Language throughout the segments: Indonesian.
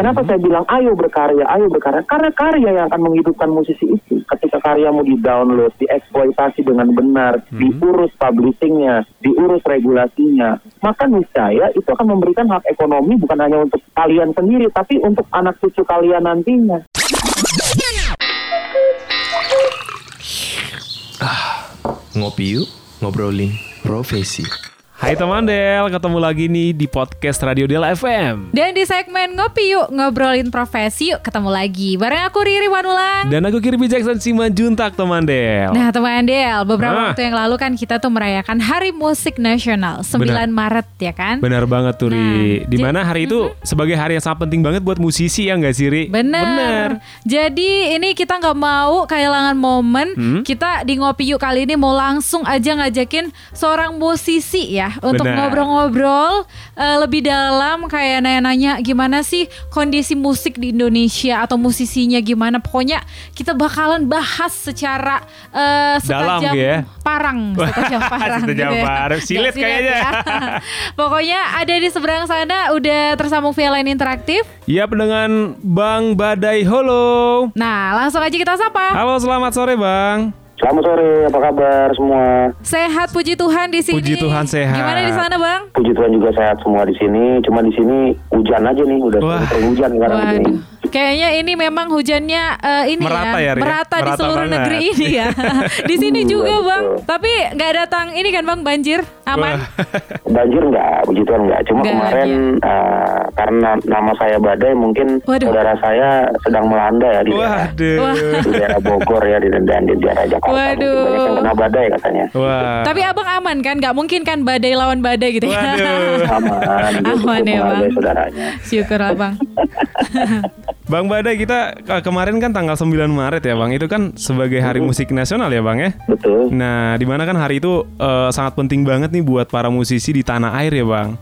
Kenapa saya bilang ayo berkarya, ayo berkarya? Karena karya yang akan menghidupkan musisi itu. Ketika karyamu di-download, dieksploitasi dengan benar, diurus publishingnya, diurus regulasinya, maka niscaya itu akan memberikan hak ekonomi bukan hanya untuk kalian sendiri, tapi untuk anak cucu kalian nantinya. Ngopi yuk, ngobrolin profesi. Hai teman Del, ketemu lagi nih di podcast Radio Del FM. Dan di segmen Ngopi Yuk, ngobrolin profesi yuk ketemu lagi. Bareng aku Riri Wanulang. Dan aku Kirby Jackson Simanjuntak teman Del. Nah teman Del, beberapa Ah. waktu yang lalu kan kita tuh merayakan Hari Musik Nasional 9 Benar. Maret ya kan? Benar banget tuh Ri. Nah, Di mana hari itu sebagai hari yang sangat penting banget buat musisi ya nggak sih Ri? Bener. Bener. Jadi ini kita nggak mau kehilangan momen. Hmm? Kita di ngopi yuk kali ini mau langsung aja ngajakin seorang musisi ya untuk ngobrol-ngobrol eh, lebih dalam kayak nanya-nanya gimana sih kondisi musik di Indonesia atau musisinya gimana. Pokoknya kita bakalan bahas secara eh, Dalam setajam ya. parang, setajam parang. Setajam gitu ya. parang. Silet kayaknya. ya. Pokoknya ada di seberang sana udah tersambung via line interaktif. Ya dengan Bang Badai Holo. Nah, langsung aja kita sapa. Halo, selamat sore Bang. Selamat sore, apa kabar semua? Sehat puji Tuhan di sini. Puji Tuhan sehat. Gimana di sana, Bang? Puji Tuhan juga sehat semua di sini. Cuma di sini hujan aja nih, udah sering hujan sekarang di sini. Kayaknya ini memang hujannya eh, ini Merata ya, ya, ya? merata di Merata seluruh banget. negeri ini ya. di sini Iya, juga. Bang. Tapi nggak datang ini kan, Bang, banjir. Aman. Banjir enggak, puji Tuhan enggak. Cuma Nggak, kemarin eh, karena nama saya Badai, mungkin Waduh. saudara saya sedang melanda ya di daerah, Waduh. Di daerah Bogor ya di dan di daerah Jakarta. Waduh. Banyak yang kena badai katanya. Wah. Tapi Abang aman kan? Nggak mungkin kan badai lawan badai gitu ya. Waduh. Aman, Aman ya, Bang. saudaranya. Syukur, Abang. Bang Badai kita eh, kemarin kan tanggal 9 Maret ya Bang. Itu kan sebagai Hari Musik Nasional ya Bang ya. Betul. Nah, di mana kan hari itu eh, sangat penting banget nih buat para musisi di tanah air ya Bang.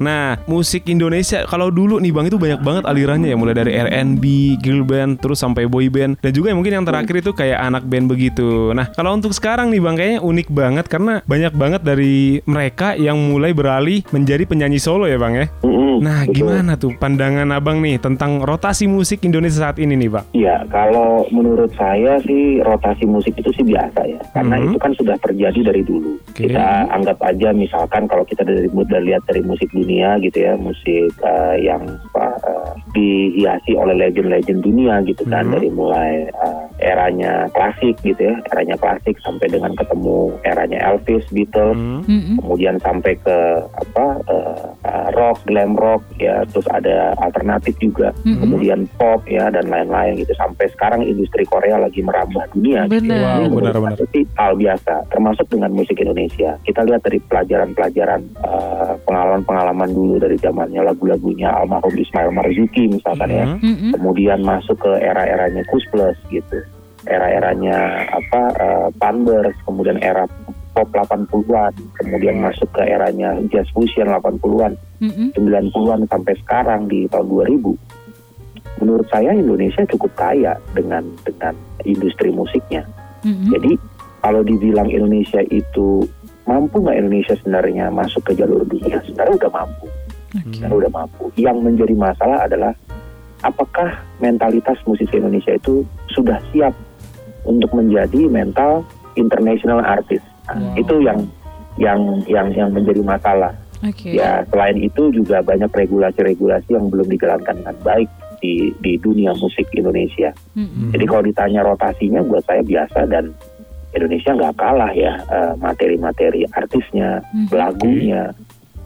Nah, musik Indonesia kalau dulu nih Bang itu banyak banget alirannya ya, mulai dari R&B, girl band, terus sampai boy band dan juga mungkin yang terakhir itu kayak anak band begitu. Nah, kalau untuk sekarang nih Bang kayaknya unik banget karena banyak banget dari mereka yang mulai beralih menjadi penyanyi solo ya Bang ya. Mm-mm. Nah, Betul. gimana tuh pandangan Abang nih tentang rotasi musik Indonesia saat ini nih Bang? Iya, kalau menurut saya sih rotasi musik itu sih biasa ya, karena Mhm. itu kan sudah terjadi dari dulu. Oke. Kita anggap aja misalkan kalau kita dari udah lihat dari musik dunia gitu ya, musik eh, yang apa, eh, dihiasi oleh legend-legend dunia gitu kan, Mhm. dari mulai eh, eranya klasik gitu ya, eranya klasik sampai dengan ketemu eranya Elvis, Beatles, Hmm. Mm-mm. kemudian sampai ke apa eh, rock, glam rock ya, terus ada alternatif juga, Mm-mm. kemudian pop ya dan lain-lain gitu. Sampai sekarang industri Korea lagi merambah dunia. gitu. Benar. Wow, Ini benar-benar. aku sih hal biasa, termasuk dengan musik Indonesia. Kita lihat dari pelajaran-pelajaran eh, pengalaman-pengalaman dulu dari zamannya lagu-lagunya almarhum Ismail Marzuki misalkan ya. Mhm. Mm-mm. Kemudian masuk ke era-eranya Kus Plus gitu. Era-eranya apa Panbers, kemudian era pop 80-an, kemudian masuk ke eranya jazz fusion 80-an, Mm-mm. 90-an sampai sekarang di tahun 2000. Menurut saya Indonesia cukup kaya dengan dengan industri musiknya. Mm-mm. Jadi kalau dibilang Indonesia itu mampu nggak Indonesia sebenarnya masuk ke jalur dunia, sebenarnya udah mampu, sebenarnya udah mampu. Yang menjadi masalah adalah apakah mentalitas musisi Indonesia itu sudah siap untuk menjadi mental international artist. Nah, Wow. Itu yang yang yang yang menjadi masalah. Oke. Ya selain itu juga banyak regulasi-regulasi yang belum dijalankan dengan baik di di dunia musik Indonesia. Mm-mm. Jadi kalau ditanya rotasinya buat saya biasa dan Indonesia nggak kalah ya eh, materi-materi artisnya, Mhm. lagunya,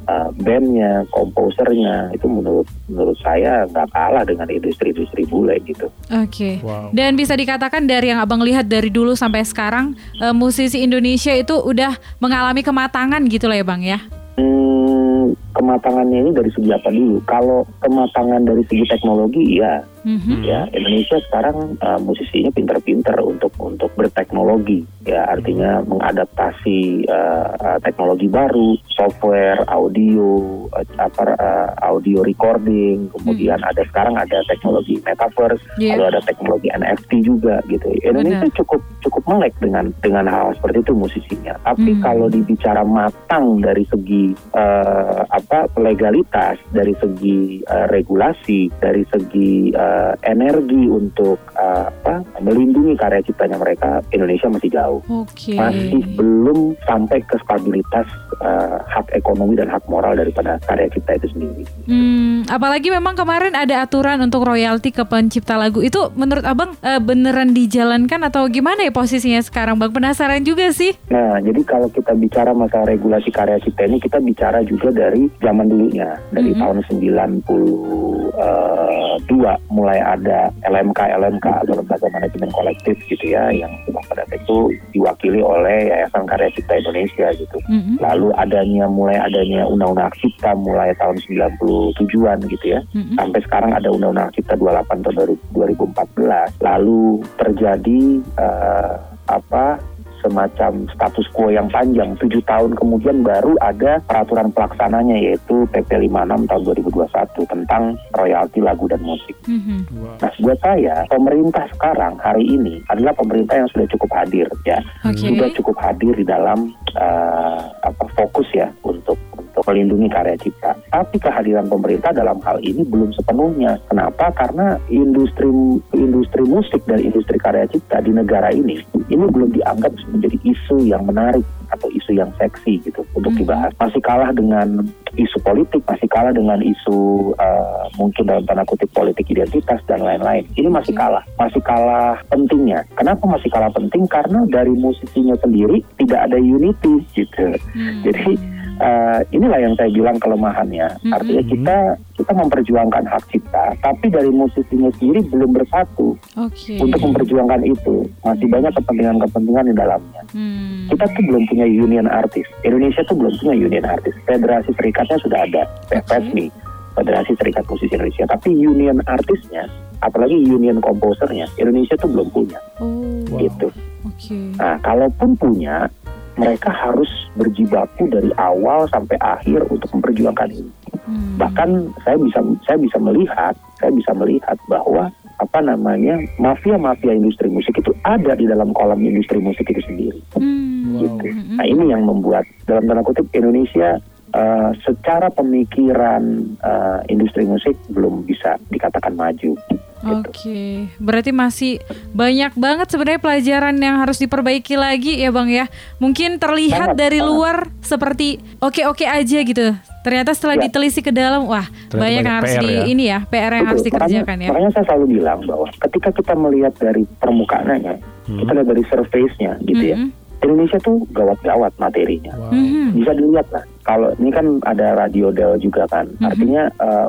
eh, bandnya, komposernya itu menurut menurut saya nggak kalah dengan industri-industri bule gitu. Oke. Wow. Dan bisa dikatakan dari yang abang lihat dari dulu sampai sekarang eh, musisi Indonesia itu udah mengalami kematangan gitu lah ya bang ya. Hmm, kematangannya ini dari segi apa dulu? Kalau kematangan dari segi teknologi ya Mhm. ya Indonesia sekarang uh, musisinya pinter-pinter untuk untuk berteknologi ya artinya mengadaptasi uh, uh, teknologi baru software audio uh, apa uh, audio recording kemudian ada sekarang ada teknologi metaverse Iya. lalu ada teknologi NFT juga gitu Indonesia Benar. cukup cukup melek dengan dengan hal seperti itu musisinya tapi Hmm. kalau dibicara matang dari segi uh, apa legalitas dari segi uh, regulasi dari segi uh, energi untuk uh, apa melindungi karya ciptanya mereka Indonesia masih jauh Oke. masih belum sampai ke stabilitas uh, hak ekonomi dan hak moral daripada karya cipta itu sendiri. Hmm, apalagi memang kemarin ada aturan untuk royalti ke pencipta lagu itu menurut abang eh, beneran dijalankan atau gimana ya posisinya sekarang bang penasaran juga sih. Nah, jadi kalau kita bicara masalah regulasi karya cipta ini, kita bicara juga dari zaman dulunya, dari Mhm. tahun 92 mulai ada LMK LMK atau lembaga manajemen kolektif gitu ya, yang pada saat itu diwakili oleh Yayasan Karya Cipta Indonesia gitu. Mm-mm. Lalu adanya mulai adanya Undang-Undang Cipta mulai tahun 97-an gitu ya. Mm-mm. Sampai sekarang ada Undang-Undang Cipta 28 tahun 2014. Lalu terjadi eh, apa semacam status quo yang panjang. Tujuh tahun kemudian baru ada peraturan pelaksananya yaitu PP 56 tahun 2021 tentang royalti lagu dan musik. Mhm. Nah, buat saya pemerintah sekarang hari ini adalah pemerintah yang sudah cukup hadir ya, Oke. sudah cukup hadir di dalam eh, apa fokus ya untuk untuk melindungi karya cipta. Tapi kehadiran pemerintah dalam hal ini belum sepenuhnya. Kenapa? Karena industri industri musik dan industri karya cipta di negara ini ini belum dianggap menjadi isu yang menarik atau isu yang seksi gitu untuk Mhm. dibahas. Masih kalah dengan isu politik, masih kalah dengan isu eh, mungkin dalam tanda kutip politik identitas dan lain-lain. Ini masih Oke. kalah, masih kalah pentingnya. Kenapa masih kalah penting? Karena dari musisinya sendiri tidak ada unity gitu. Hmm. Jadi eh, inilah yang saya bilang kelemahannya. Mhm. Artinya kita kita memperjuangkan hak cipta, tapi dari musisinya sendiri belum bersatu Oke. untuk memperjuangkan itu. Masih banyak kepentingan-kepentingan di dalamnya. Hmm. Kita tuh belum punya union artis. Indonesia tuh belum punya union artis. Federasi Serikatnya sudah ada, FSMI, Federasi Serikat Musisi Indonesia. Tapi union artisnya, apalagi union komposernya, Indonesia tuh belum punya. Oh. Gitu. Oke. Nah, kalaupun punya, mereka harus berjibaku dari awal sampai akhir untuk memperjuangkan ini. Hmm. Bahkan saya bisa saya bisa melihat, saya bisa melihat bahwa apa namanya mafia-mafia industri musik itu ada di dalam kolam industri musik itu sendiri. Hmm. Gitu. Mm-mm. Nah ini yang membuat dalam tanda kutip Indonesia eh, secara pemikiran eh, industri musik belum bisa dikatakan maju. Gitu. Oke, berarti masih banyak banget sebenarnya pelajaran yang harus diperbaiki lagi ya bang ya. Mungkin terlihat Sangat, dari luar seperti oke-oke aja gitu. Ternyata setelah Ya. ditelisik ke dalam, wah Ternyata banyak yang banyak harus PR di ya. ini ya, PR yang harus Betul. dikerjakan makanya, ya. makanya saya selalu bilang bahwa ketika kita melihat dari permukaannya, kita lihat dari surface-nya gitu ya. Mm-mm. Indonesia tuh gawat-gawat materinya. Mhm. Bisa dilihat lah. Kalau ini kan ada radio Del juga kan. Mhm. Artinya eh,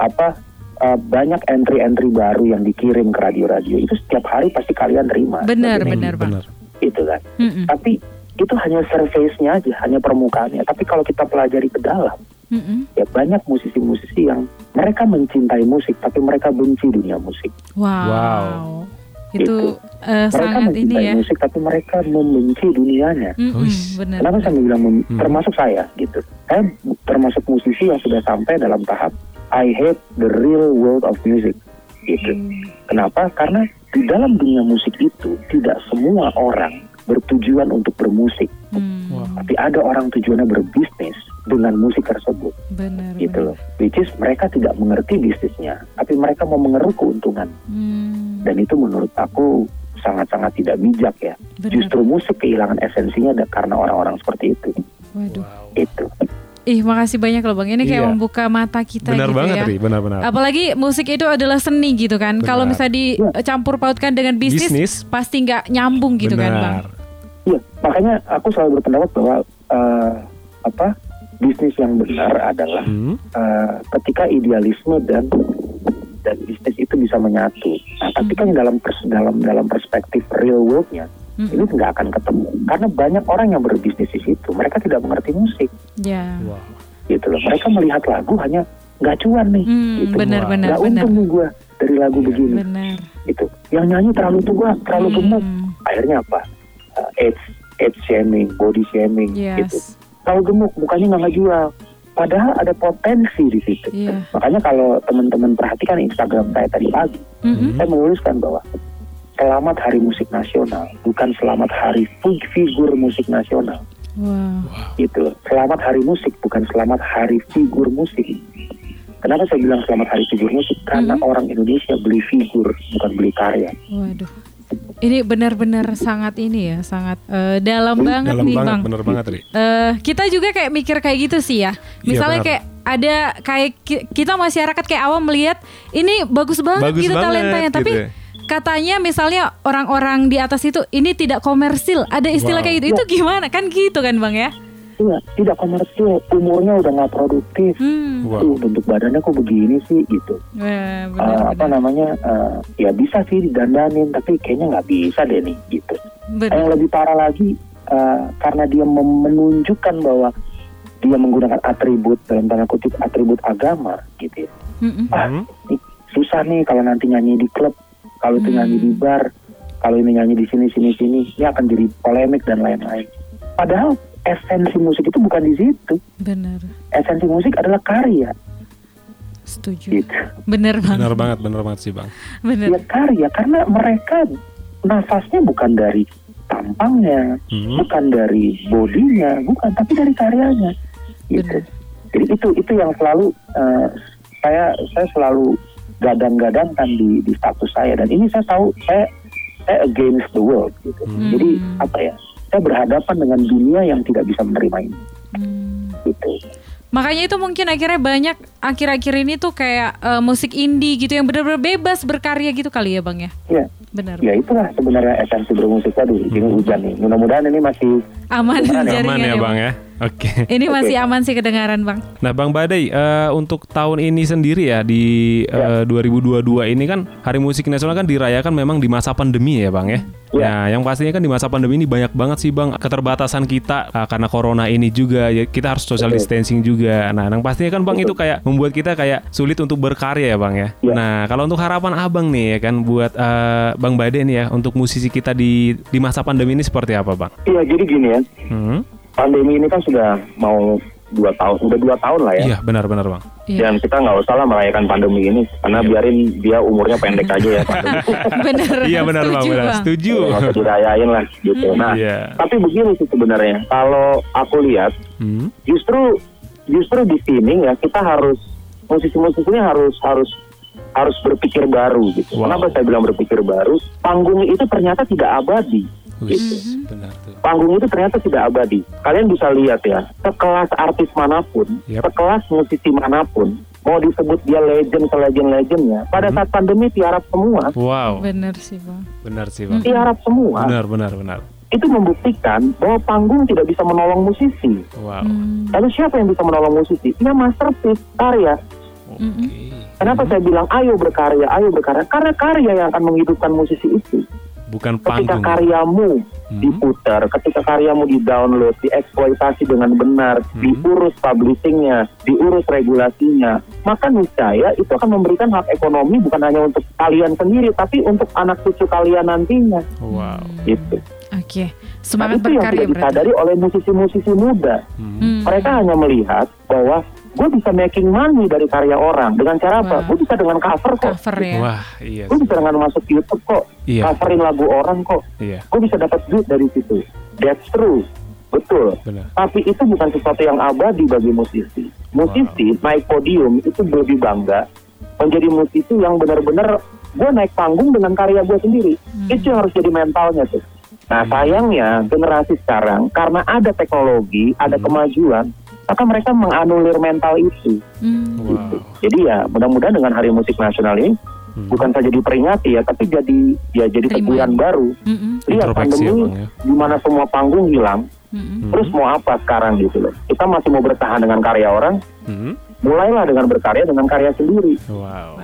apa eh, banyak entry-entry baru yang dikirim ke radio-radio itu setiap hari pasti kalian terima. Benar, benar. Benar. Itu kan. Mm-mm. Tapi itu hanya surface-nya aja, hanya permukaannya. Tapi kalau kita pelajari ke dalam, Mm-mm. ya banyak musisi-musisi yang mereka mencintai musik, tapi mereka benci dunia musik. Wow. Wow. Itu Gitu. eh, Mereka sangat ini mencintai ya. musik, tapi mereka membenci dunianya. Wis. Benar. Kenapa saya bilang mem- Hmm. termasuk saya gitu? Saya termasuk musisi yang sudah sampai dalam tahap I hate the real world of music gitu. Kenapa? Karena di dalam dunia musik itu tidak semua orang bertujuan untuk bermusik, Hmm, tapi ada orang tujuannya berbisnis dengan musik tersebut benar. gitu benar. loh. Which is mereka tidak mengerti bisnisnya, tapi mereka mau mengeruk keuntungan Hmm, dan itu menurut aku sangat-sangat tidak bijak ya. benar. Justru musik kehilangan esensinya karena orang-orang seperti itu. Waduh. Itu. Ih, makasih banyak loh Bang. Ini kayak Iya. membuka mata kita Benar gitu banget, ya. Ri. Benar-benar. Apalagi musik itu adalah seni gitu kan. Kalau Benar. misalnya dicampur pautkan dengan bisnis, Bisnis. pasti nggak nyambung gitu kan Bang. Benar. Iya, makanya aku selalu berpendapat bahwa eh, apa bisnis yang benar adalah Hmm. eh, ketika idealisme dan dan bisnis itu bisa menyatu. Nah, tapi kan dalam pers- dalam dalam perspektif real worldnya Mm-mm. ini nggak akan ketemu karena banyak orang yang berbisnis di situ. Mereka tidak mengerti musik, Ya. Wow. gitu loh. Mereka melihat lagu hanya nggak cuan nih, Hmm, gitu. benar, benar, Nggak benar. untung nih gue. dari lagu begini Benar. itu yang nyanyi terlalu tua terlalu gemuk Hmm. akhirnya apa Uh, age age shaming body shaming gitu Yes. terlalu gemuk mukanya nggak ngejual padahal ada potensi di situ Iya. makanya kalau teman-teman perhatikan Instagram saya tadi pagi Mm-mm. saya menuliskan bahwa selamat hari musik nasional bukan selamat hari fi- figur musik nasional Wow. gitu selamat hari musik bukan selamat hari figur musik kenapa saya bilang selamat hari figur musik karena Mhm. orang Indonesia beli figur bukan beli karya Waduh. Ini benar-benar sangat ini ya, sangat eh, dalam banget Dalam nih banget, bang. bener banget Ri. Eh, kita juga kayak mikir kayak gitu sih ya. Misalnya benar. kayak ada kayak ki- kita masyarakat kayak awam melihat ini bagus banget Bagus gitu banget, talentanya, tapi gitu ya. Katanya misalnya orang-orang di atas itu ini tidak komersil. Ada istilah Wow. kayak gitu. Itu gimana? Kan gitu kan bang ya? Iya, tidak komersil umurnya udah nggak produktif Hmm. Wow. tuh bentuk badannya kok begini sih gitu Eh, benar, apa benar. namanya eh, ya bisa sih didandanin tapi kayaknya nggak bisa deh nih gitu Benar. yang lebih parah lagi eh, karena dia menunjukkan bahwa dia menggunakan atribut dalam tanda kutip atribut agama gitu ya. Mm-mm. ah Hmm. ini susah nih kalau nanti nyanyi di klub kalau itu Hmm. nyanyi di bar kalau ini nyanyi di sini sini sini ini akan jadi polemik dan lain-lain padahal esensi musik itu bukan di situ Benar. esensi musik adalah karya Setuju. gitu Benar bang. Bener banget, bener banget sih bang. Benar. ya karya karena mereka nafasnya bukan dari tampangnya Hmm. bukan dari bodinya bukan tapi dari karyanya gitu Benar. jadi itu itu yang selalu eh, saya saya selalu gadang-gadangkan di di status saya dan ini saya tahu saya saya against the world gitu Hmm. jadi Hmm. apa ya saya berhadapan dengan dunia yang tidak bisa menerima ini Hmm. gitu Makanya itu mungkin akhirnya banyak akhir-akhir ini tuh kayak eh, musik indie gitu yang benar-benar bebas berkarya gitu kali ya bang ya. ya Benar. ya itulah sebenarnya esensi bermusik tadi ini hujan nih mudah-mudahan ini masih Aman Aman ya, Aman ya bang ya. Oke. Ini Oke. masih aman sih kedengaran bang. Nah Bang Badai, eh, untuk tahun ini sendiri ya di eh, 2022 ini kan Hari Musik Nasional kan dirayakan memang di masa pandemi ya Bang ya. Ya. Nah yang pastinya kan di masa pandemi ini banyak banget sih Bang keterbatasan kita eh, karena corona ini juga ya kita harus social Betul. distancing juga. Nah yang pastinya kan Bang itu kayak membuat kita kayak sulit untuk berkarya ya Bang ya. Ya. Nah kalau untuk harapan Abang nih ya kan buat eh, Bang Badai nih ya untuk musisi kita di di masa pandemi ini seperti apa Bang? iya jadi gini ya Hmm? Pandemi ini kan sudah mau dua tahun udah dua tahun lah ya Iya benar-benar Bang. Iya. dan kita nggak usah lah merayakan pandemi ini karena biarin dia umurnya pendek aja ya pandemi bener. Iya benar Bang, Setuju, benar. Setuju. nggak usah dirayain lah gitu nah Iya. tapi begini sih sebenarnya kalau aku lihat Hmm? justru justru di sini ya kita harus musisi-musisinya harus harus harus berpikir baru gitu. Wow. Kenapa saya bilang berpikir baru? Panggung itu ternyata tidak abadi. Mhm. benar tuh. Panggung itu ternyata tidak abadi. Kalian bisa lihat ya, sekelas artis mana pun, Yap. sekelas musisi mana pun, mau disebut dia legend ke legend-legendnya, pada saat pandemi tiarap semua, Wow, Bener sih bang. benar sih bang. tiarap semua. Benar, benar, benar. Itu membuktikan bahwa panggung tidak bisa menolong musisi. Wow. Hmm. Lalu siapa yang bisa menolong musisi? Ya masterpiece, karya. Oke. Kenapa Hmm. saya bilang ayo berkarya, ayo berkarya? Karena karya yang akan menghidupkan musisi itu. Bukan Ketika panggung. karyamu Hmm. diputar, ketika karyamu di-download, dieksploitasi dengan benar, Hmm. diurus publishingnya, diurus regulasinya, maka niscaya itu akan memberikan hak ekonomi bukan hanya untuk kalian sendiri, tapi untuk anak cucu kalian nantinya. Wow. Gitu. Oke. Nah, Semangat itu yang berkarya tidak berarti. disadari oleh musisi-musisi muda. Hmm. Hmm. Mereka hanya melihat bahwa gue bisa making money dari karya orang. Dengan cara apa? Gue bisa dengan cover kok. Cover ya. Wah, iya. Gue bisa dengan masuk YouTube kok. Iya. Coverin lagu orang kok. Iya, Gue bisa dapat duit dari situ. That's true. Betul. benar. Tapi itu bukan sesuatu yang abadi bagi musisi. Musisi naik podium itu lebih bangga menjadi musisi yang benar-benar gue naik panggung dengan karya gue sendiri. Itu yang harus jadi mentalnya tuh. Nah sayangnya generasi sekarang karena ada teknologi, ada kemajuan, maka mereka menganulir mental itu. Hmm. Wow. Jadi ya mudah-mudahan dengan Hari Musik Nasional ini Hmm. bukan saja diperingati ya, tapi jadi ya jadi teguran baru. Mm-mm. Lihat ya, pandemi Bang, ya. di mana semua panggung hilang. Hmm. terus mau apa sekarang gitu loh? Kita masih mau bertahan dengan karya orang, Hmm. mulailah dengan berkarya dengan karya sendiri. Wow.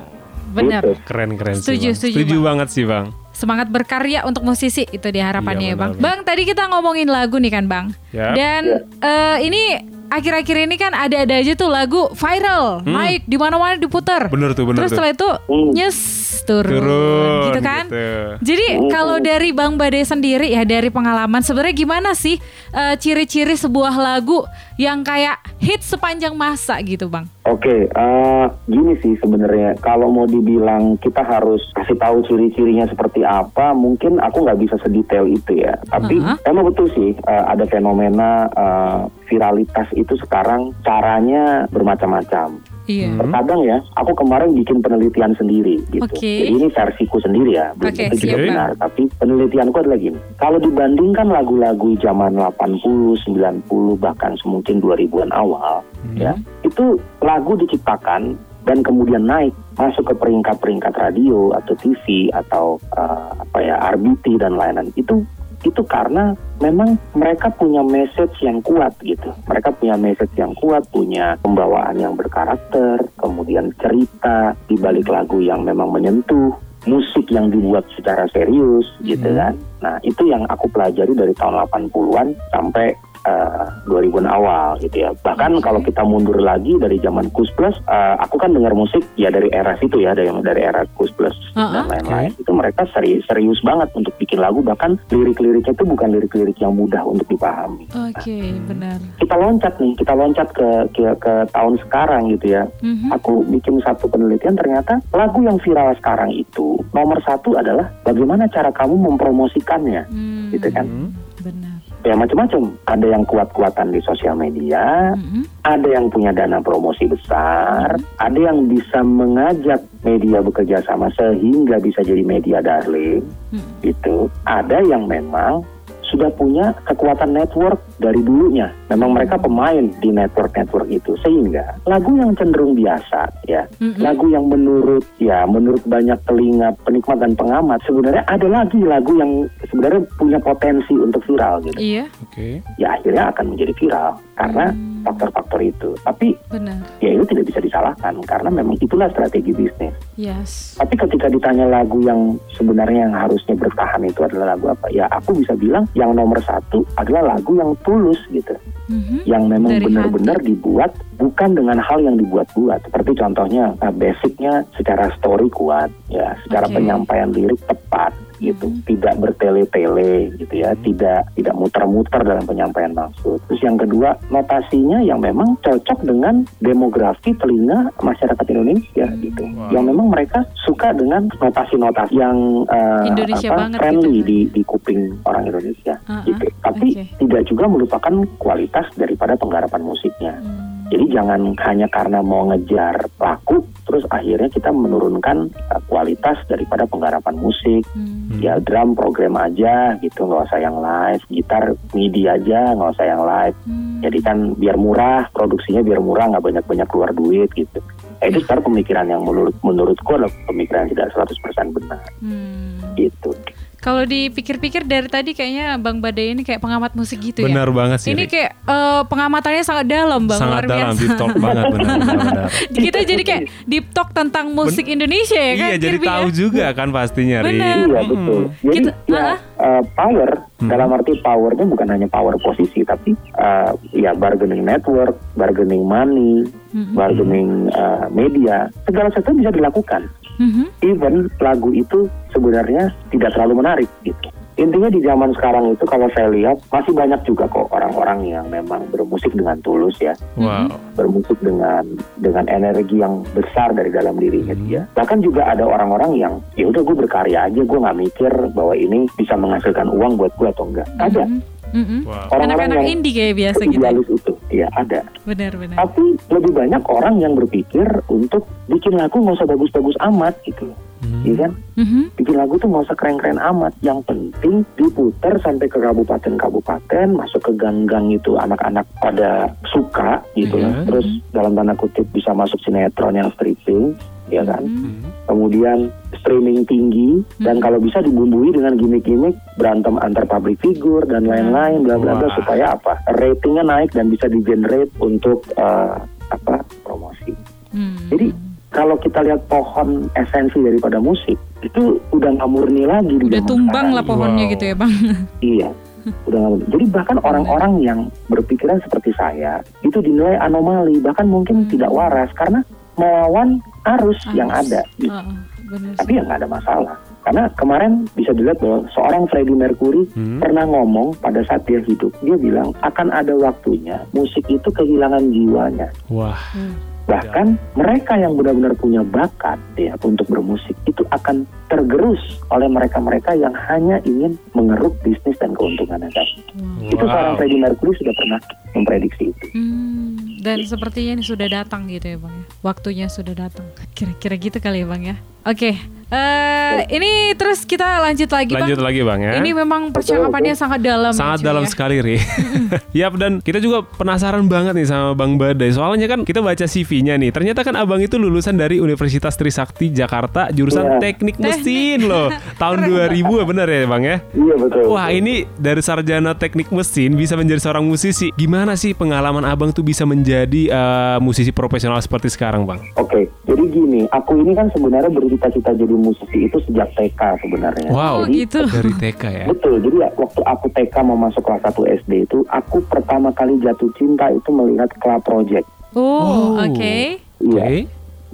Benar. Gitu. Keren keren Setuju, sih. Bang. setuju, Setuju Bang. banget sih, Bang. Semangat berkarya untuk musisi itu diharapannya Iya, ya bang. benar, Bang tadi kita ngomongin lagu nih kan bang. Ya. Dan Ya. eh, ini akhir-akhir ini kan ada-ada aja tuh lagu viral, naik di mana-mana diputar. Hmm. Bener tuh, bener Terus tuh. setelah itu Hmm. nyes turun, Turun, gitu kan. gitu. Jadi kalau dari Bang Bade sendiri ya dari pengalaman sebenarnya gimana sih eh, ciri-ciri sebuah lagu yang kayak hit sepanjang masa gitu, Bang? Oke, eh, gini sih sebenarnya kalau mau dibilang kita harus kasih tahu ciri-cirinya seperti apa, mungkin aku nggak bisa sedetail itu ya. Tapi Aha. emang betul sih eh, ada fenomena eh, viralitas itu sekarang caranya bermacam-macam. Iya. Terkadang ya, aku kemarin bikin penelitian sendiri gitu. Oke. Jadi ini versiku sendiri ya, belum Oke, tentu juga benar. Tapi penelitianku adalah gini, kalau dibandingkan lagu-lagu zaman 80, 90, bahkan mungkin 2000-an awal, ya, itu lagu diciptakan dan kemudian naik masuk ke peringkat-peringkat radio atau TV atau eh, apa ya RBT dan lain-lain itu itu karena memang mereka punya message yang kuat gitu. Mereka punya message yang kuat, punya pembawaan yang berkarakter, kemudian cerita di balik lagu yang memang menyentuh, musik yang dibuat secara serius gitu kan. Nah, itu yang aku pelajari dari tahun 80-an sampai eh, 2000-an awal gitu ya. Bahkan kalau kita mundur lagi dari zaman Kus Plus, eh, aku kan dengar musik ya dari era situ ya, dari dari era Kus Plus dan Uh-uh. lain-lain. Itu mereka serius, serius banget untuk bikin lagu, bahkan lirik-liriknya itu bukan lirik-lirik yang mudah untuk dipahami. Oke, benar. Kita loncat nih, kita loncat ke ke, ke tahun sekarang gitu ya. Mhm. Aku bikin satu penelitian ternyata lagu yang viral sekarang itu nomor satu adalah bagaimana cara kamu mempromosikannya, Hmm, gitu kan? Ya macam-macam. Ada yang kuat-kuatan di sosial media, Mhm. ada yang punya dana promosi besar, ada yang bisa mengajak media bekerja sama sehingga bisa jadi media darling, Hmm. itu. Ada yang memang sudah punya kekuatan network dari dulunya. Memang mereka pemain di network-network itu sehingga lagu yang cenderung biasa ya, Mm-mm. lagu yang menurut ya menurut banyak telinga penikmat dan pengamat sebenarnya ada lagi lagu yang sebenarnya punya potensi untuk viral gitu. Iya, Oke. Ya akhirnya akan menjadi viral karena faktor-faktor itu. Tapi benar. ya itu tidak bisa disalahkan karena memang itulah strategi bisnis. Yes. Tapi ketika ditanya lagu yang sebenarnya yang harusnya bertahan itu adalah lagu apa? Ya aku bisa bilang yang nomor satu adalah lagu yang tulus gitu. Mhm. Yang memang benar-benar dibuat bukan dengan hal yang dibuat-buat. Seperti contohnya uh, basicnya secara story kuat, ya secara Oke. penyampaian lirik tepat gitu. Tidak bertele-tele gitu ya, tidak tidak muter-muter dalam penyampaian maksud. Terus yang kedua, notasinya yang memang cocok dengan demografi telinga masyarakat Indonesia gitu. Wow. Yang memang mereka suka dengan notasi-notasi yang uh, Indonesia apa, banget friendly gitu. di di kuping orang Indonesia Ah, ah, gitu. Tapi oke. tidak juga melupakan kualitas daripada penggarapan musiknya. Hmm. Jadi jangan hanya karena mau ngejar laku, terus akhirnya kita menurunkan uh, kualitas daripada penggarapan musik. Hmm. Ya drum program aja gitu, nggak usah yang live. Gitar MIDI aja, nggak usah yang live. Hmm. Jadi kan biar murah, produksinya biar murah, nggak banyak-banyak keluar duit gitu. Nah, itu sekarang pemikiran yang menurut menurutku adalah pemikiran yang tidak 100% benar Hmm. gitu. Kalau dipikir-pikir dari tadi kayaknya Bang Badai ini kayak pengamat musik gitu Benar ya. banget sih. Ini kayak eh, pengamatannya sangat dalam Bang, sangat luar dalam biasa. deep talk banget benar benar. benar. Kita jadi kayak deep talk tentang musik Indonesia ya kan? Iya, jadi Kirby, tahu ya? juga kan pastinya. Benar. Iya betul. Jadi Kita- ya ah. Eh, power Hmm. dalam arti powernya bukan hanya power posisi tapi eh, ya bargaining network, bargaining money, Mm-mm. bargaining eh, media, segala sesuatu bisa dilakukan. Mhm. Even lagu itu sebenarnya tidak terlalu menarik gitu. Intinya di zaman sekarang itu kalau saya lihat masih banyak juga kok orang-orang yang memang bermusik dengan tulus ya, Wow. bermusik dengan dengan energi yang besar dari dalam dirinya Hmm. dia. Bahkan juga ada orang-orang yang ya udah gue berkarya aja, gue nggak mikir bahwa ini bisa menghasilkan uang buat gue atau enggak. Ada. Mhm. Wow. orang-orang Anak-anak yang indie kayak biasa gitu. ya. idealis itu, ya ada. Benar-benar. Tapi lebih banyak orang yang berpikir untuk bikin lagu nggak usah bagus-bagus amat gitu, Hmm. iya kan? Mhm. bikin lagu tuh nggak usah keren-keren amat. Yang penting diputer sampai ke kabupaten-kabupaten, masuk ke gang-gang itu anak-anak pada suka gitu Iya. lah. Terus dalam tanda kutip bisa masuk sinetron yang stripping, ya kan. Hmm. Kemudian streaming tinggi dan kalau bisa dibumbui dengan gimmick-gimmick berantem antar public figure dan lain-lain bla bla bla supaya apa? Ratingnya naik dan bisa di-generate untuk eh, apa? promosi. Hmm. Jadi kalau kita lihat pohon esensi daripada musik itu udah nggak murni lagi udah tumbang lah pohonnya Wow. gitu ya Bang. Iya. udah nggak benar. Jadi bahkan orang-orang yang berpikiran seperti saya itu dinilai anomali, bahkan mungkin tidak waras karena melawan arus yang Arus. ada. gitu. Bener sih. Tapi ya nggak ada masalah. Karena kemarin bisa dilihat bahwa seorang Freddie Mercury Hmm. pernah ngomong pada saat dia hidup, dia bilang akan ada waktunya musik itu kehilangan jiwanya. Wah. Hmm. Bahkan mereka yang benar-benar punya bakat ya untuk bermusik itu akan tergerus oleh mereka-mereka yang hanya ingin mengeruk bisnis dan keuntungannya saja. Itu seorang Freddie Mercury sudah pernah memprediksi itu. Hmm, dan sepertinya ini sudah datang gitu ya bang ya. Waktunya sudah datang. Kira-kira gitu kali ya bang ya. Oke, eh ini terus kita lanjut lagi Lanjut bang. lagi bang ya. Ini memang percakapannya sangat dalam. ya, Sangat cuy, dalam ya. sekali Ri Yap dan kita juga penasaran banget nih sama Bang Badai Soalnya kan kita baca CV-nya nih Ternyata kan abang itu lulusan dari Universitas Trisakti Jakarta Jurusan Iya. teknik mesin loh Tahun 2000 ya bener ya bang ya Iya betul. Wah ini dari sarjana teknik mesin bisa menjadi seorang musisi Gimana sih pengalaman abang tuh bisa menjadi eh, musisi profesional seperti sekarang bang? Oke, jadi gini, aku ini kan sebenarnya bercita-cita jadi musisi itu sejak TK sebenarnya. Wow Oh, gitu. dari TK ya Betul, jadi ya, waktu aku TK mau masuk kelas 1 SD itu, aku pertama kali jatuh cinta itu melihat Club Project. Oh, Oh. oke. Iya. Oke.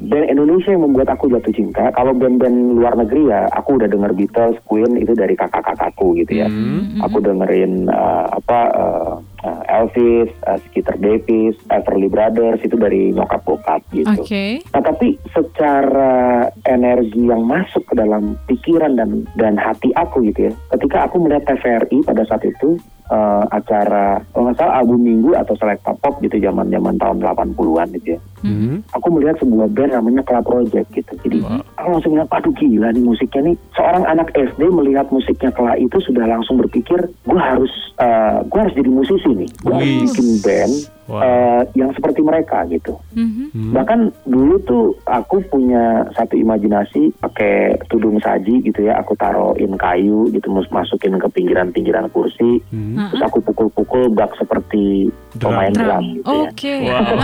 Band Indonesia yang membuat aku jatuh cinta. Kalau band-band luar negeri ya, aku udah denger Beatles, Queen itu dari kakak-kakakku gitu ya. Hmm. Aku dengerin uh, apa uh, uh, Elvis, uh, Skeeter Davis, Everly Brothers itu dari nyokap bokap gitu. Oke. Nah tapi secara energi yang masuk ke dalam pikiran dan dan hati aku gitu ya, ketika aku melihat TVRI pada saat itu eh, acara kalau nggak salah album minggu atau selecta pop gitu zaman zaman tahun 80-an gitu ya, Hmm. aku melihat sebuah band namanya Club Project gitu. Jadi aku langsung bilang, aduh gila nih musiknya nih. Seorang anak SD melihat musiknya Kela itu sudah langsung berpikir, gue harus eh, gue harus jadi musisi nih, gue harus bikin band Wow. eh, yang seperti mereka gitu. Mhm. Hmm. Bahkan dulu tuh aku punya satu imajinasi pakai tudung saji gitu ya, aku taruhin kayu gitu, mus- masukin ke pinggiran-pinggiran kursi, Hmm. terus aku pukul-pukul bak seperti Drum. pemain drum, Drum. gitu ya. Oke. Wow.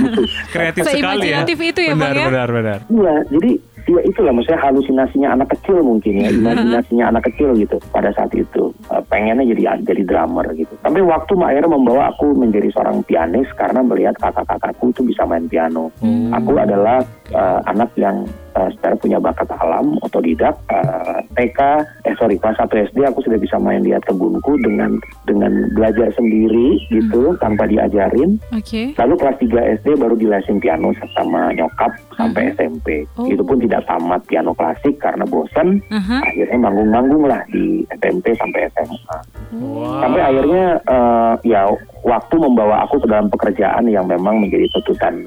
Kreatif sekali ya. Seimajinatif itu ya, benar, Bang, ya? Benar, benar, Iya, jadi ya itulah maksudnya halusinasinya anak kecil mungkin ya, imajinasinya anak kecil gitu pada saat itu Eh, pengennya jadi jadi drummer gitu. Tapi waktu akhirnya membawa aku menjadi seorang pianis karena melihat kakak-kakakku itu bisa main piano. Aku adalah eh, anak yang eh, secara punya bakat alam, otodidak. Eh, TK, eh sorry kelas 1 SD aku sudah bisa main lihat kebunku dengan dengan belajar sendiri gitu tanpa diajarin. Oke. Lalu kelas 3 SD baru dilesin piano sama nyokap sampai SMP. Oh. Itu pun tidak tamat piano klasik karena bosan. Aha. Akhirnya manggung-manggung lah di SMP sampai SMA. Wow. Sampai akhirnya eh, ya waktu membawa aku ke dalam pekerjaan yang memang menjadi tuntutan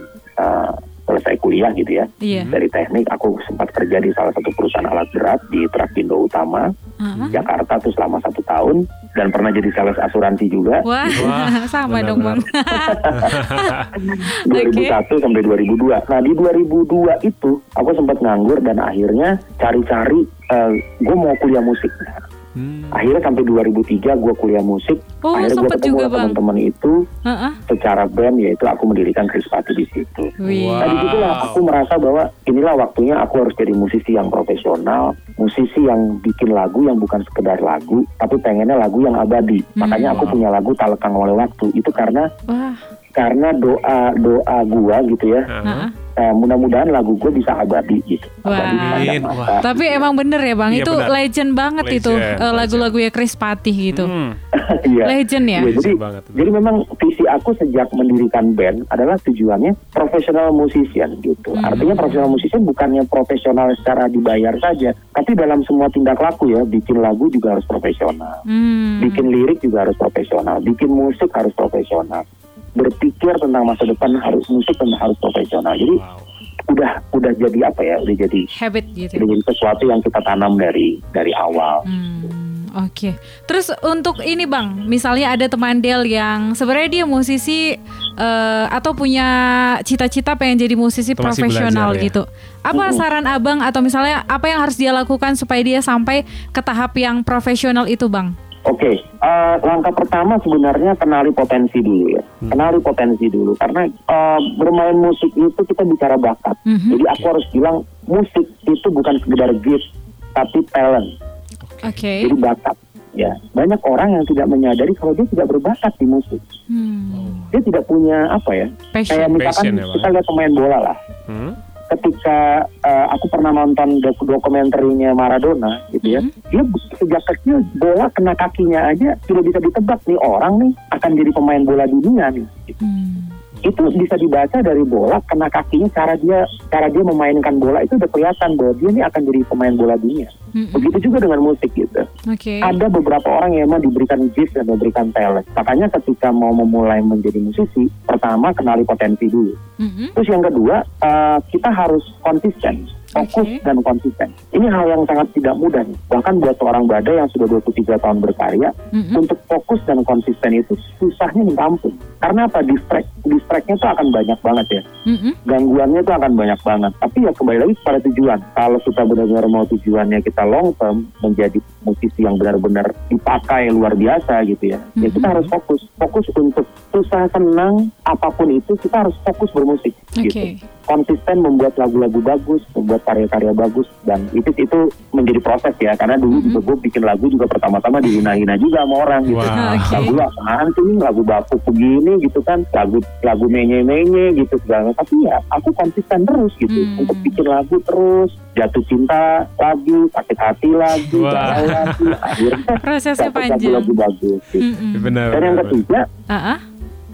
selesai kuliah gitu ya. Iya. Dari teknik aku sempat kerja di salah satu perusahaan alat berat di Trakindo Utama Aha. Jakarta tuh selama satu tahun dan pernah jadi sales asuransi juga Wah, Wah, sama dong bang. benar-benar. 2001 sampai 2002. Nah di 2002 itu aku sempat nganggur dan akhirnya cari-cari gue mau kuliah musik. Hmm. Akhirnya sampai 2003 gue kuliah musik. Oh, akhirnya gue ketemu juga, sama Bang. teman-teman itu Heeh. secara band yaitu aku mendirikan Krispati di situ. Wih. Wow. Nah di situlah aku merasa bahwa inilah waktunya aku harus jadi musisi yang profesional, musisi yang bikin lagu yang bukan sekedar lagu, tapi pengennya lagu yang abadi. Makanya aku Wow. punya lagu Tak Lekang Oleh Waktu. Itu karena Wah. karena doa doa gua gitu ya. Heeh. Eh, mudah-mudahan lagu gue bisa abadi gitu. Wah. Abadi masa. Tapi emang bener ya bang, Iya, itu benar. legend banget itu Legend, eh, lagu-lagunya Chris Patih gitu. Hmm. Iya. Legend ya. Iya, jadi, banget. jadi memang visi aku sejak mendirikan band adalah tujuannya profesional musician gitu. Hmm. Artinya profesional musician bukannya profesional secara dibayar saja, tapi dalam semua tindak laku ya, bikin lagu juga harus profesional, Hmm. bikin lirik juga harus profesional, bikin musik harus profesional, berpikir tentang masa depan harus musik tentang harus profesional. Jadi Wow. udah udah jadi apa ya? Udah jadi Habit gitu. udah jadi sesuatu yang kita tanam dari dari awal. Hmm, Oke. Terus untuk ini bang, misalnya ada teman Del yang sebenarnya dia musisi eh, atau punya cita-cita pengen jadi musisi Atau masih profesional belajar ya? gitu. Apa saran abang atau misalnya apa yang harus dia lakukan supaya dia sampai ke tahap yang profesional itu bang? Oke, eh, langkah pertama sebenarnya kenali potensi dulu ya. Kenali potensi dulu karena eh, bermain musik itu kita bicara bakat. Mhm. Jadi aku harus bilang musik itu bukan sekedar gift tapi talent. Oke. Jadi bakat. ya banyak orang yang tidak menyadari kalau dia tidak berbakat di musik. Hmm. Dia tidak punya apa ya? Passion. Kayak misalkan Passion ya, kita lihat pemain bola lah. Hmm? Ketika eh, aku pernah nonton dok dokumenterinya Maradona gitu ya, Mhm. dia sejak kecil bola kena kakinya aja sudah bisa ditebak nih orang nih akan jadi pemain bola dunia nih. Hmm. Itu bisa dibaca dari bola kena kakinya cara dia cara dia memainkan bola itu udah kelihatan bahwa dia nih akan jadi pemain bola dunia. Mm-mm. Begitu juga dengan musik gitu. Oke. Ada beberapa orang yang memang diberikan gift dan diberikan talent. Makanya ketika mau memulai menjadi musisi, pertama kenali potensi dulu. Mm-mm. Terus yang kedua, eh, kita harus konsisten, fokus Oke. dan konsisten. Ini hal yang sangat tidak mudah nih. Bahkan buat seorang badai yang sudah 23 tahun berkarya, Mm-mm. untuk fokus dan konsisten itu susahnya minta ampun. Karena apa? Distract, distractnya tuh akan banyak banget ya. Mm-mm. Gangguannya tuh akan banyak banget. Tapi ya kembali lagi pada tujuan. Kalau kita benar-benar mau tujuannya kita long term menjadi musisi yang benar-benar dipakai luar biasa gitu ya. Ya kita harus fokus. Fokus untuk susah senang apa pun itu kita harus fokus bermusik gitu Oke. konsisten membuat lagu-lagu bagus, membuat karya-karya bagus dan itu itu menjadi proses ya karena dulu juga gue bikin lagu juga pertama-tama dihina-hina juga sama orang gitu. Oke. Lagu apaan sih lagu bapuk begini gitu kan, lagu lagu menye-menye gitu segala. Tapi ya aku konsisten terus gitu Hmm. untuk bikin lagu terus, jatuh cinta lagi, sakit hati lagi, galau lagi, akhirnya Prosesnya panjang. lagu-lagu bagus. Gitu. Mm-mm. Benar. Dan yang ketiga ah.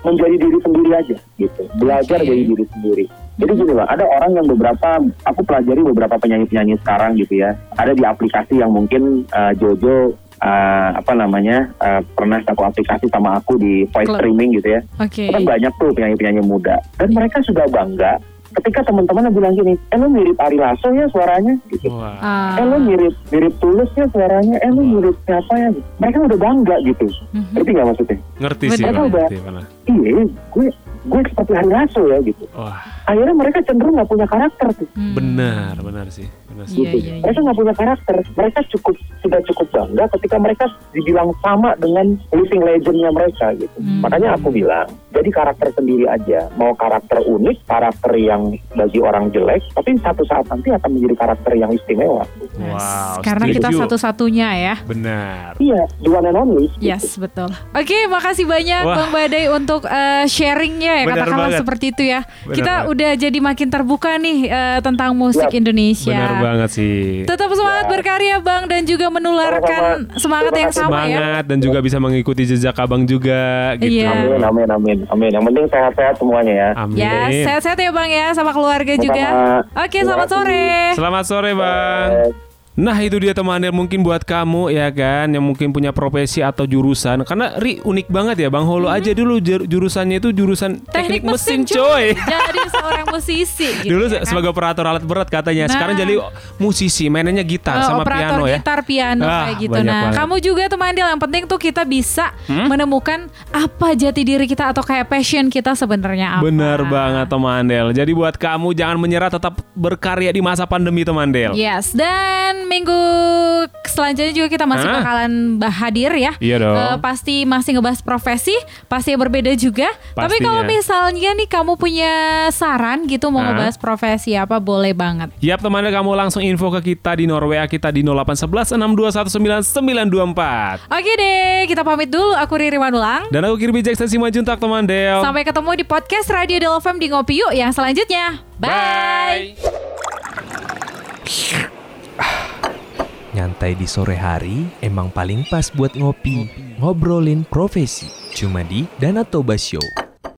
menjadi diri sendiri aja gitu belajar Oke. dari diri sendiri jadi gini bang ada orang yang beberapa aku pelajari beberapa penyanyi penyanyi sekarang gitu ya ada di aplikasi yang mungkin uh, Jojo uh, apa namanya uh, pernah satu aplikasi sama aku di voice Klub. streaming gitu ya Oke. itu kan banyak tuh penyanyi penyanyi muda dan mereka sudah bangga ketika teman-teman bilang gini eh lu mirip Ari Lasso ya suaranya gitu Wah. Ah. eh lu mirip mirip tulus ya suaranya eh lu mirip siapa ya mereka udah bangga gitu Mhm. ngerti nggak maksudnya Ngerti sih, Mereka Bang. udah- Ngerti, malah. iya gue gue seperti Ari Lasso ya gitu Wah, akhirnya mereka cenderung nggak punya karakter tuh Hmm. benar, benar sih. Benar. Iya, gitu. iya, iya. mereka nggak punya karakter mereka cukup sudah cukup bangga ketika mereka dibilang sama dengan living legendnya mereka gitu Hmm. makanya aku bilang jadi karakter sendiri aja mau karakter unik karakter yang bagi orang jelek tapi satu saat nanti akan menjadi karakter yang istimewa Yes. Wow, Karena kita satu-satunya ya. Benar. iya one and only gitu. Yes, betul. Oke, makasih banyak Wah. Bang Badai untuk eh, sharingnya ya Benar katakanlah banget. seperti itu ya. Benar kita banget. udah jadi makin terbuka nih eh, tentang musik Yap. Indonesia. Benar banget sih. Tetap semangat Ya. berkarya Bang dan juga menularkan Sama-sama. semangat Terima yang sama ya. Semangat dan juga bisa mengikuti jejak abang juga gitu. Iya. amin amin amin amin yang penting sehat-sehat semuanya ya Amin. Ya, sehat-sehat ya Bang ya sama keluarga juga. Sama-sama. Oke, Terima selamat sore. Selamat sore, Bang. Eh, Nah itu dia teman-teman mungkin buat kamu ya kan yang mungkin punya profesi atau jurusan karena Ri unik banget ya Bang Holo aja dulu jur- jurusannya itu jurusan teknik, mesin, coy. Jadi seorang musisi gitu dulu ya kan? sebagai operator alat berat katanya. Nah. Sekarang jadi musisi, mainannya gitar Eh, sama operator piano ya. gitar piano Ah, kayak gitu. Nah, banget. kamu juga teman yang penting tuh kita bisa Hmm? menemukan apa jati diri kita atau kayak passion kita sebenarnya apa. Bener banget teman Del. Jadi buat kamu jangan menyerah tetap berkarya di masa pandemi teman Del. Yes, dan minggu selanjutnya juga kita masih bakalan hadir ya. Iya dong. Eh, pasti masih ngebahas profesi, pasti berbeda juga. Tapi Pastinya. kalau misalnya nih kamu punya saran gitu mau ngebahas profesi apa boleh banget. Yap teman Del kamu langsung info ke kita di Norway kita di 0811 6219924. Oke deh, kita pamit dulu. Aku Riri Manulang. Dan aku Kirby Jackson Simajuntak teman Del. Sampai ketemu di podcast Radio Del FM di Ngopi Yuk yang selanjutnya. Bye. Nyantai di sore hari emang paling pas buat ngopi. Ngobrolin profesi. Cuma di Danatoba Show.